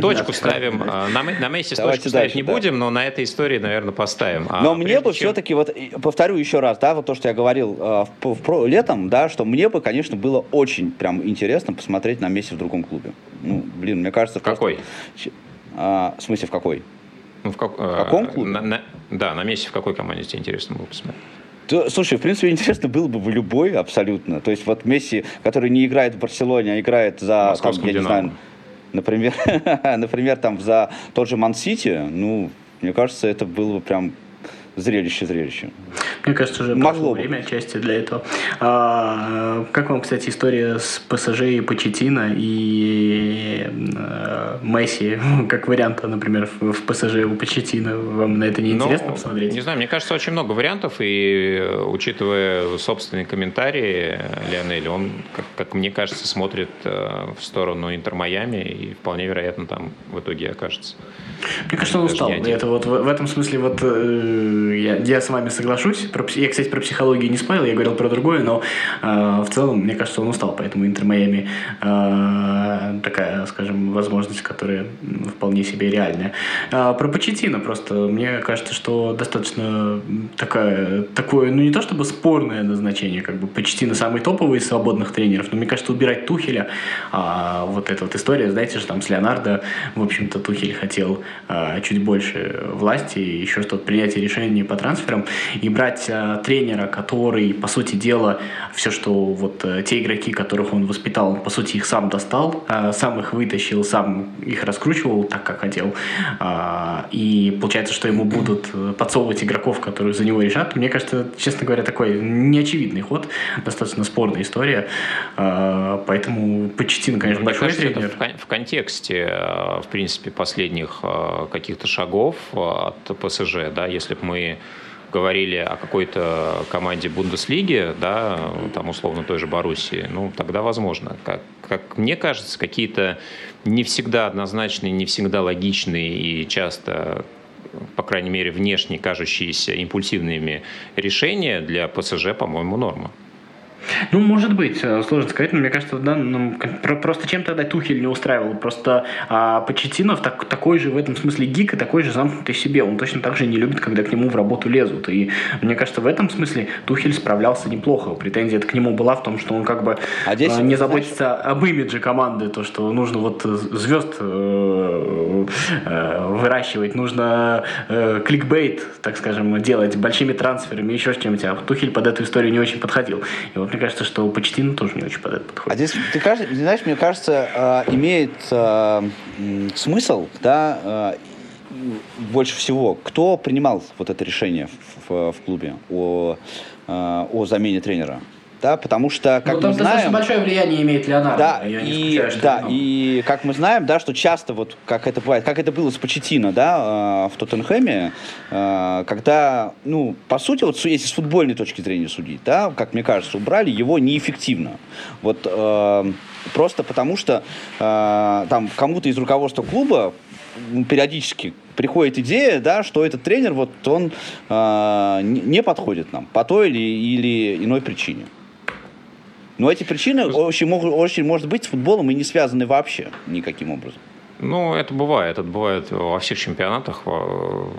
Точку ставим. А, на, на Месси точку ставить не будем, но на этой истории, наверное, поставим. А но мне бы все-таки, вот повторю еще раз, да, вот то, что я говорил э, в, летом, да, что мне бы, конечно, было очень прям интересно посмотреть на Месси в другом клубе. Ну, блин, мне кажется... Какой? А, в смысле, в какой? Ну, в, как, в каком клубе? На, на, да, на Месси в какой команде тебе интересно было посмотреть? То, слушай, в принципе, интересно было бы в любой абсолютно. То есть вот Месси, который не играет в Барселоне, а играет за, там, я не знаю, например, например, там за тот же Ман-Сити, ну, мне кажется, это было бы прям зрелище, зрелище. Мне кажется, уже Могло время отчасти для этого. А, как вам, кстати, история с ПСЖ и Почетина и э, Месси, как варианта, например, в, в ПСЖ у Почетина? Вам на это не ну, интересно ну, посмотреть? Не знаю, мне кажется, очень много вариантов, и э, учитывая собственные комментарии Лионеля, он, как, как мне кажется, смотрит э, в сторону Интер-Майами, и вполне вероятно там в итоге окажется. Мне кажется, он устал. Это вот в, в этом смысле вот э, я, я с вами соглашусь. Про, я, кстати, про психологию не спорил, я говорил про другое, но э, в целом, мне кажется, он устал, поэтому Интер Майами э, такая, скажем, возможность, которая вполне себе реальная. Э, про Почетина просто мне кажется, что достаточно такая, такое, ну не то чтобы спорное назначение, как бы Почетина самый топовый из свободных тренеров, но мне кажется, убирать Тухеля, а вот эта вот история, знаете же, там с Леонардо, в общем-то, Тухель хотел а, чуть больше власти, еще что-то принятие решений по трансферам, и брать а, тренера, который, по сути дела, все, что вот а, те игроки, которых он воспитал, по сути, их сам достал, а, сам их вытащил, сам их раскручивал так, как хотел, а, и получается, что ему будут подсовывать игроков, которые за него решат, мне кажется, честно говоря, такой неочевидный ход, достаточно спорная история, а, поэтому Почетин, конечно, Мне большой кажется, тренер. В, в контексте, в принципе, последних каких-то шагов от ПСЖ, да, если бы мы говорили о какой-то команде Бундеслиги, да, там условно той же Боруссии, ну, тогда возможно. Как, как мне кажется, какие-то не всегда однозначные, не всегда логичные и часто по крайней мере, внешне кажущиеся импульсивными решения для ПСЖ, по-моему, норма. Ну, может быть, э, сложно сказать, но мне кажется, да, ну, просто чем тогда Тухель не устраивал. Просто а, Почетинов так, такой же в этом смысле гик и такой же замкнутый себе. Он точно так же не любит, когда к нему в работу лезут. И мне кажется, в этом смысле Тухель справлялся неплохо. Претензия к нему была в том, что он как бы а здесь, а, не заботится знаешь... об имидже команды, то, что нужно вот звезд э, э, выращивать, нужно э, кликбейт, так скажем, делать большими трансферами, еще с чем-нибудь. А Тухель под эту историю не очень подходил. И вот мне кажется, что у Почтина тоже не очень под это подходит. А здесь, ты, кажется, знаешь, мне кажется, э, имеет э, смысл, да, э, больше всего, кто принимал вот это решение в, в, в клубе о, о замене тренера? Да, потому что, как ну, там мы знаем... большое влияние имеет Леонардо. Да, и, да, и как мы знаем, да, что часто вот, как это бывает, как это было с Почетино, да, э, в Тоттенхэме, э, когда, ну, по сути, вот если с футбольной точки зрения судить, да, как мне кажется, убрали его неэффективно. Вот э, просто потому что там кому-то из руководства клуба периодически приходит идея, да, что этот тренер, вот он э, не подходит нам по той или, или иной причине. Но эти причины очень, очень может быть с футболом и не связаны вообще никаким образом. Ну, это бывает. Это бывает во всех чемпионатах.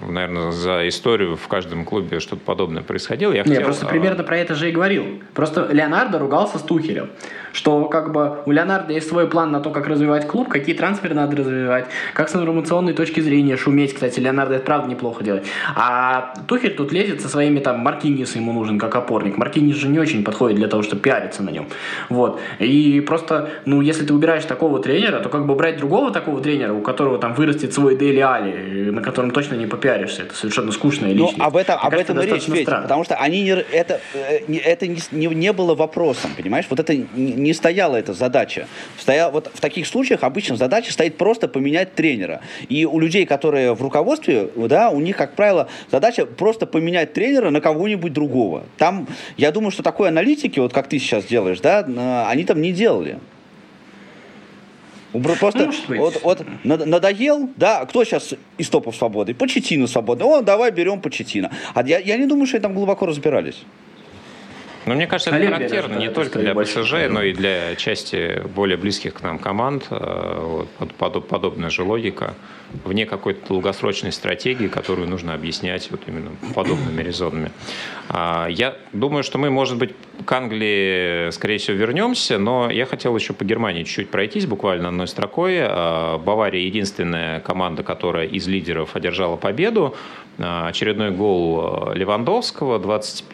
Наверное, за историю в каждом клубе что-то подобное происходило. Я, хотел... просто примерно про это же и говорил. Просто Леонардо ругался с Тухелем что как бы у Леонардо есть свой план на то, как развивать клуб, какие трансферы надо развивать, как с информационной точки зрения шуметь. Кстати, Леонардо это правда неплохо делает. А Тухель тут лезет со своими там Маркинис ему нужен как опорник. Маркинис же не очень подходит для того, чтобы пиариться на нем. Вот. И просто, ну, если ты убираешь такого тренера, то как бы брать другого такого тренера тренера, у которого там вырастет свой Дели Али, на котором точно не попиаришься. Это совершенно скучная личность. Ну, об этом, об этом и речь, Федь, потому что они не, это, э, это не, не, не было вопросом, понимаешь? Вот это не, не стояла эта задача. Стояла, вот в таких случаях обычно задача стоит просто поменять тренера. И у людей, которые в руководстве, да, у них, как правило, задача просто поменять тренера на кого-нибудь другого. Там, я думаю, что такой аналитики, вот как ты сейчас делаешь, да, они там не делали. Просто вот, вот надоел, да, кто сейчас из топов свободы? Почетина свободный. О, давай берем Почетина. А я, я не думаю, что они там глубоко разбирались. Но мне кажется, это характерно не только для ПСЖ, но и для части более близких к нам команд. Э, вот, подобная же логика вне какой-то долгосрочной стратегии, которую нужно объяснять вот именно подобными резонами. А, я думаю, что мы, может быть, к Англии, скорее всего, вернемся, но я хотел еще по Германии чуть-чуть пройтись, буквально одной строкой. А, Бавария единственная команда, которая из лидеров одержала победу. А, очередной гол Левандовского, 20,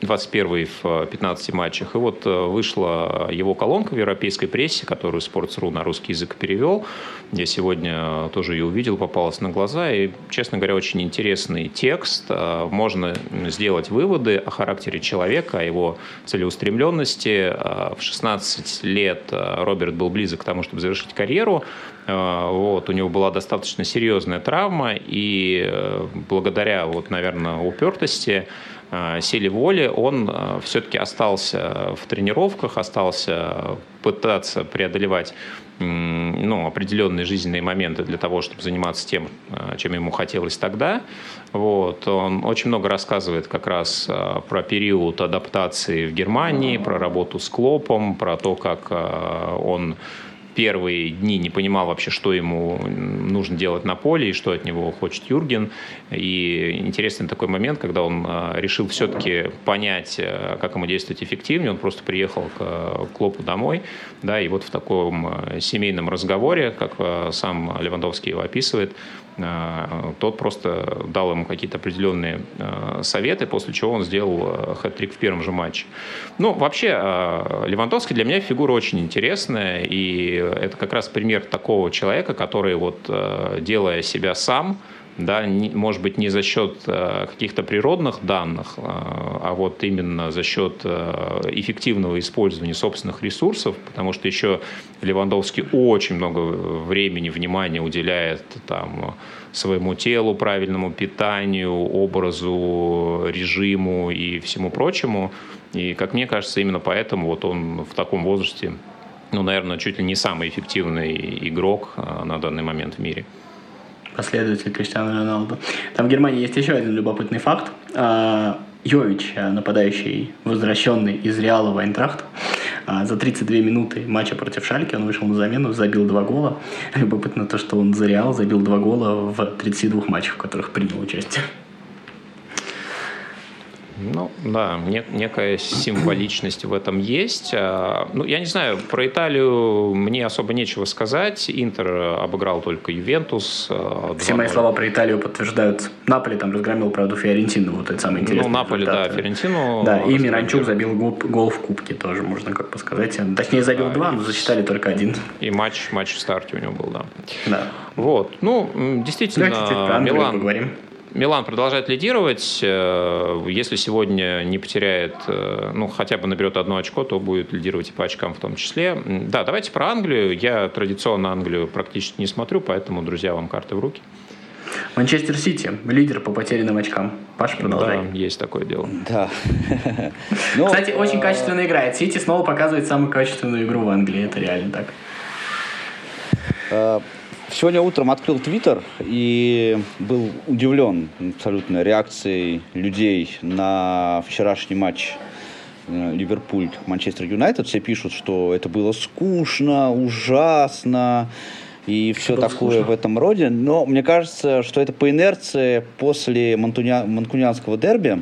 21 в 15 матчах. И вот вышла его колонка в европейской прессе, которую Sports.ru на русский язык перевел. Я сегодня тоже ее увидел, попалась на глаза. И, честно говоря, очень интересный текст. А, можно сделать выводы о характере человека, о его целеустремленности. А, в 16 лет а, Роберт был близок к тому, чтобы завершить карьеру. Вот, у него была достаточно серьезная травма, и э, благодаря, вот, наверное, упертости, силе воли, он все-таки остался в тренировках, остался пытаться преодолевать ну, определенные жизненные моменты для того, чтобы заниматься тем, э, чем ему хотелось тогда. Вот. Он очень много рассказывает как раз э, про период адаптации в Германии, про работу с Клопом, про то, как э, он первые дни не понимал вообще, что ему нужно делать на поле и что от него хочет Юрген. И интересный такой момент, когда он а, решил все-таки понять, э, как ему действовать эффективнее, он просто приехал к Клопу домой, да, и вот в таком э, семейном разговоре, как э, сам Левандовский его описывает, тот просто дал ему какие-то определенные советы, после чего он сделал хэт-трик в первом же матче. Ну, вообще, Левандовский для меня фигура очень интересная, и это как раз пример такого человека, который вот делая себя сам, да, не, может быть, не за счет э, каких-то природных данных, э, а вот именно за счет э, эффективного использования собственных ресурсов, потому что еще Левандовский очень много времени, внимания уделяет там, своему телу, правильному питанию, образу, режиму и всему прочему. И, как мне кажется, именно поэтому вот он в таком возрасте ну, наверное, чуть ли не самый эффективный игрок а, на данный момент в мире. Последователь Криштиану Роналду. Там в Германии есть еще один любопытный факт. А, Йович, а, нападающий, возвращенный из Реала в Айнтрахт, за 32 минуты матча против Шальки он вышел на замену, забил два гола. Любопытно то, что он за Реал забил два гола в 32 матчах, в которых принял участие. Ну, да, не, некая символичность в этом есть. А, ну, я не знаю, про Италию мне особо нечего сказать. Интер обыграл только Ювентус. А, Все мои слова про Италию подтверждают. Наполи там разгромил, правда, Фиорентину. Вот это самое интересное. Ну, Наполи, да, Фиорентину. Да, и Миранчук забил гол, гол в Кубке тоже, можно как бы сказать. Точнее, забил да, два, но засчитали только один. И матч, матч в старте у него был, да. Да. Вот. Ну, действительно, Давайте Милан... поговорим. Милан продолжает лидировать. Э, если сегодня не потеряет, э, ну, хотя бы наберет одно очко, то будет лидировать и по очкам в том числе. Да, давайте про Англию. Я традиционно Англию практически не смотрю, поэтому, друзья, вам карты в руки. Манчестер Сити, лидер по потерянным очкам. Паш, продолжай. Да, есть такое дело. Да. Ну, Кстати, очень э, качественно играет. Сити снова показывает самую качественную игру в Англии. Это реально так. Сегодня утром открыл Твиттер и был удивлен абсолютно реакцией людей на вчерашний матч э, Ливерпуль Манчестер Юнайтед. Все пишут, что это было скучно, ужасно и все такое скучно. в этом роде. Но мне кажется, что это по инерции после манкунианского дерби э,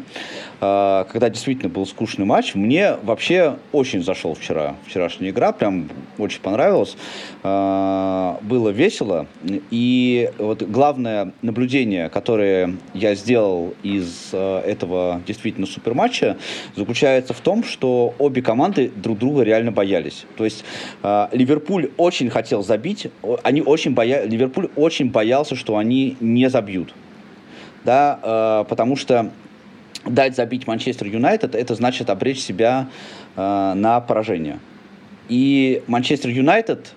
когда действительно был скучный матч, мне вообще очень зашел вчера, вчерашняя игра, прям очень понравилось. Э, было весело. И вот главное наблюдение, которое я сделал из э, этого действительно суперматча, заключается в том, что обе команды друг друга реально боялись. То есть э, Ливерпуль очень хотел забить, они очень боя... Ливерпуль очень боялся, что они не забьют. Да, э, потому что дать забить Манчестер Юнайтед, это значит обречь себя э, на поражение. И Манчестер Юнайтед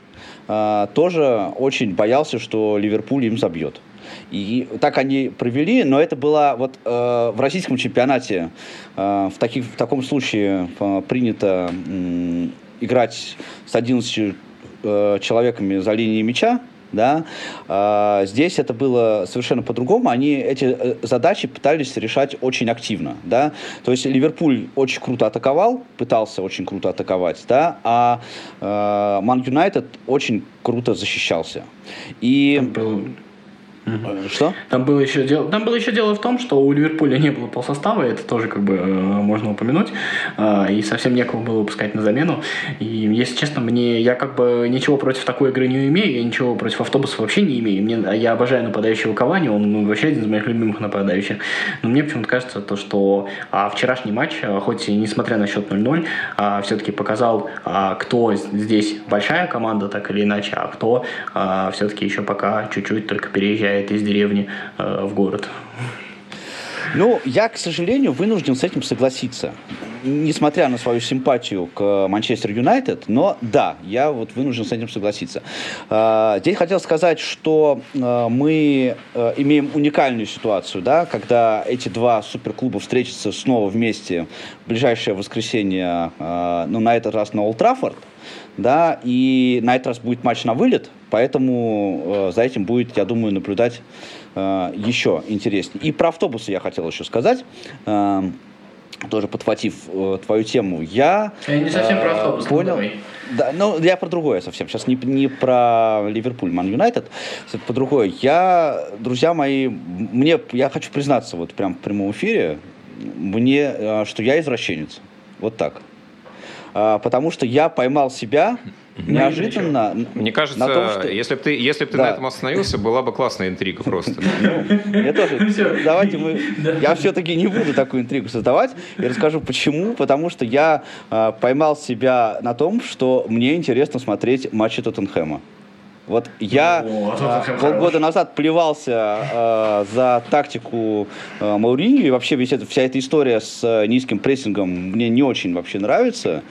э, тоже очень боялся, что Ливерпуль им забьет. И так они провели, но это было вот э, в российском чемпионате э, в, таких, в таком случае э, принято э, играть с 11 э, человеками за линией мяча, да, а, здесь это было совершенно по-другому. Они эти э, задачи пытались решать очень активно, да. То есть Ливерпуль очень круто атаковал, пытался очень круто атаковать, да, а Ман Юнайтед очень круто защищался. И был Угу. Что? Там было еще дело. Там было еще дело в том, что у Ливерпуля не было полсостава, это тоже как бы э, можно упомянуть, э, и совсем некого было выпускать на замену. И если честно, мне я как бы ничего против такой игры не имею, я ничего против автобуса вообще не имею. Мне я обожаю нападающего Кавани, он ну, вообще один из моих любимых нападающих. Но мне почему-то кажется то, что а, вчерашний матч, а, хоть и несмотря на счет 0-0, а, все-таки показал, а, кто здесь большая команда, так или иначе, а кто а, все-таки еще пока чуть-чуть только переезжает переезжает из деревни э, в город. Ну, я, к сожалению, вынужден с этим согласиться. Несмотря на свою симпатию к Манчестер Юнайтед, но да, я вот вынужден с этим согласиться. Э, здесь хотел сказать, что э, мы э, имеем уникальную ситуацию, да, когда эти два суперклуба встретятся снова вместе в ближайшее воскресенье, ну, на этот раз на Олд Траффорд да, и на этот раз будет матч на вылет, поэтому э, за этим будет, я думаю, наблюдать э, еще интереснее. И про автобусы я хотел еще сказать. Э, тоже подхватив э, твою тему, я... Я не совсем э, про автобус, понял. Давай. Да, ну, я про другое совсем. Сейчас не, не про Ливерпуль, Ман Юнайтед, по другое. Я, друзья мои, мне, я хочу признаться вот прям в прямом эфире, мне, э, что я извращенец. Вот так. А, потому что я поймал себя неожиданно. Мне кажется, на том, что... если бы ты, если бы ты да. на этом остановился, была бы классная интрига просто. Ну, я тоже. Давайте мы... Я все-таки не буду такую интригу создавать. И расскажу почему. Потому что я а, поймал себя на том, что мне интересно смотреть матчи Тоттенхэма. Вот я О, э, полгода назад плевался э, за тактику э, Мауриньо, и вообще вся эта история с э, низким прессингом мне не очень вообще нравится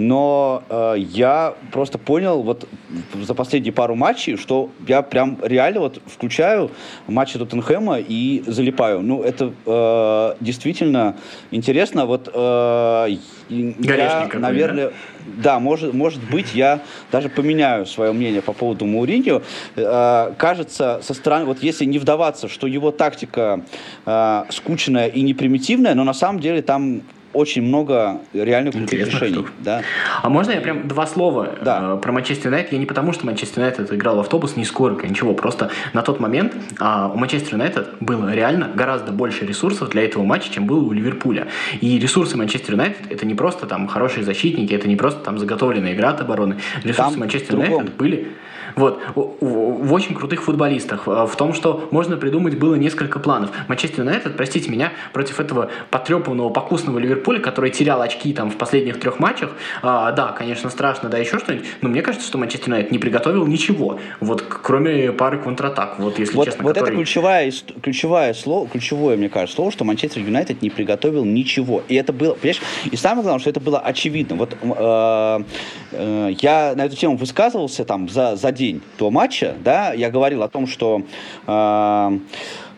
но э, я просто понял вот за последние пару матчей, что я прям реально вот включаю матчи Тоттенхэма и залипаю. Ну, это э, действительно интересно. Вот э, я, наверное, да, может, может быть, я даже поменяю свое мнение по поводу Мауриньо. Э, кажется, со стороны, вот если не вдаваться, что его тактика э, скучная и непримитивная, но на самом деле там очень много реальных крутых решений. Да. А можно я прям два слова да. э, про Манчестер Юнайтед? Я не потому, что Манчестер Юнайтед играл в автобус не сколько, ничего. Просто на тот момент э, у Манчестер Юнайтед было реально гораздо больше ресурсов для этого матча, чем было у Ливерпуля. И ресурсы Манчестер Юнайтед это не просто там хорошие защитники, это не просто там заготовленная игра от обороны. Ресурсы Манчестер Юнайтед были вот. В очень крутых футболистах. Э, в том, что можно придумать было несколько планов. Манчестер Юнайтед, простите меня, против этого потрепанного, покусного Ливерпуля, который терял очки там в последних трех матчах, а, да, конечно, страшно, да, еще что-нибудь, но мне кажется, что Манчестер Юнайтед не приготовил ничего, вот кроме пары контратак, вот если вот, честно. Вот который... это ключевое, ключевое слово, ключевое, мне кажется, слово, что Манчестер Юнайтед не приготовил ничего. И это было, понимаешь, и самое главное, что это было очевидно. Вот э, э, я на эту тему высказывался там за, за день до матча, да, я говорил о том, что э,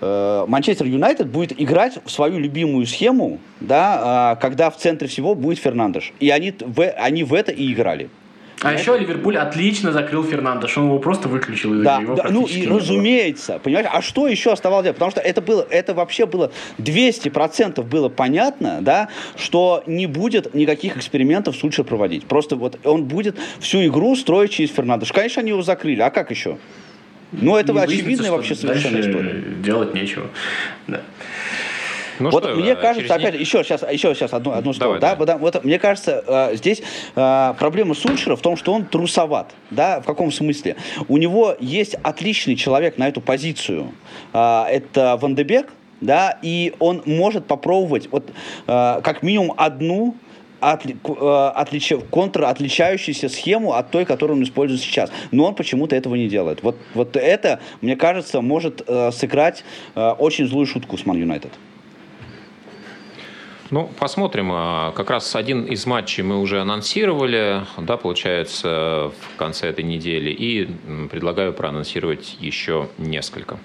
э, Манчестер Юнайтед будет играть в свою любимую схему, да, э, когда в центре всего будет Фернандеш. И они в, они в это и играли. А еще Ливерпуль отлично закрыл Фернандо, он его просто выключил из да, игры. Да, ну и разумеется, понимаешь, а что еще оставалось делать? Потому что это было, это вообще было 200% было понятно, да, что не будет никаких экспериментов Ульшер проводить. Просто вот он будет всю игру строить через Фернандо. Конечно, они его закрыли, а как еще? Ну, это очевидная вообще совершенно история. Делать нечего. Да. Ну вот что, мне кажется, опять еще сейчас, еще сейчас одну, одну слово. Да, давай. Вот, мне кажется, э, здесь э, проблема Сульшера в том, что он трусоват. Да, в каком смысле? У него есть отличный человек на эту позицию. Э, это Вандебек, да, и он может попробовать вот как минимум одну отли, отлич, контр-отличающуюся схему от той, которую он использует сейчас. Но он почему-то этого не делает. Вот, вот это, мне кажется, может э, сыграть э, очень злую шутку с Ман Юнайтед. Ну, посмотрим. А, как раз один из матчей мы уже анонсировали, да, получается, в конце этой недели. И предлагаю проанонсировать еще несколько.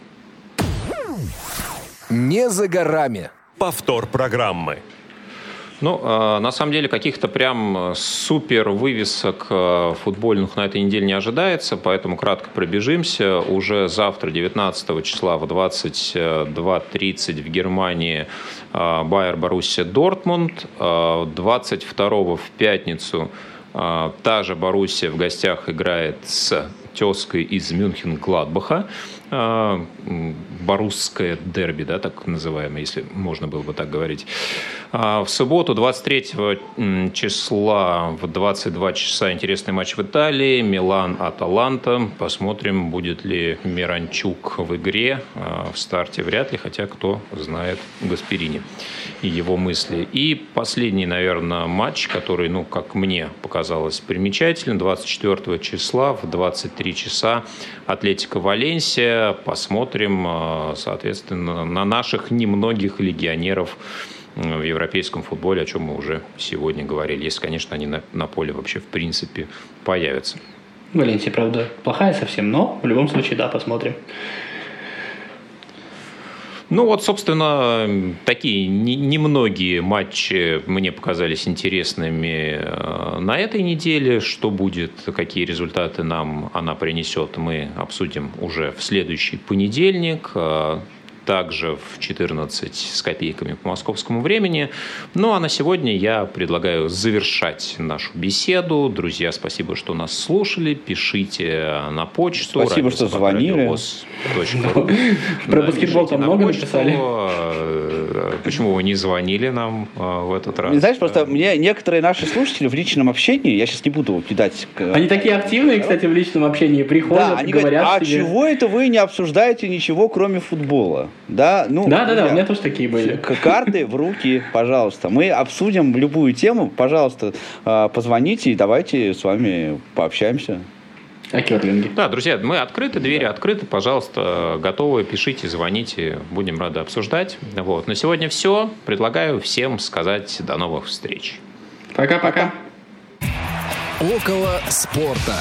Не за горами. Повтор программы. Ну, а, на самом деле, каких-то прям супер вывесок а, футбольных на этой неделе не ожидается, поэтому кратко пробежимся. Уже завтра, 19 числа в 22.30 в Германии Байер Боруссия Дортмунд. 22 в пятницу та же Боруссия в гостях играет с тезкой из Мюнхен-Гладбаха. Барусское дерби, да, так называемое, если можно было бы так говорить. А, в субботу, 23 числа, в 22 часа интересный матч в Италии. Милан-Аталанта. Посмотрим, будет ли Миранчук в игре. А, в старте вряд ли, хотя кто знает Гасперини и его мысли. И последний, наверное, матч, который, ну, как мне показалось, примечательный. 24 числа в 23 часа Атлетика Валенсия. Посмотрим, э, соответственно, на наших немногих легионеров в европейском футболе, о чем мы уже сегодня говорили. Если, конечно, они на, на поле вообще в принципе появятся. Валенсия, правда, плохая совсем, но в любом случае, да, посмотрим. Ну вот, собственно, такие немногие матчи мне показались интересными э, на этой неделе. Что будет, какие результаты нам она принесет, мы обсудим уже в следующий понедельник. Э, также в 14 с копейками по московскому времени. Ну а на сегодня я предлагаю завершать нашу беседу. Друзья, спасибо, что нас слушали. Пишите на почту. Спасибо, что звонили. Про баскетбол там много написали. Э, почему вы не звонили нам э, в этот раз? Знаешь, просто мне некоторые наши слушатели в личном общении, я сейчас не буду кидать... Они такие активные, кстати, в личном общении приходят, говорят а чего это вы не обсуждаете ничего, кроме футбола? Да, ну, да, да, да, у меня тоже такие были. Карты в руки, пожалуйста. Мы обсудим любую тему. Пожалуйста, а, позвоните и давайте с вами пообщаемся. О керлинге. Да, друзья, мы открыты, двери да. открыты, пожалуйста, готовы, пишите, звоните, будем рады обсуждать. Вот. На сегодня все. Предлагаю всем сказать до новых встреч. Пока-пока. Около спорта.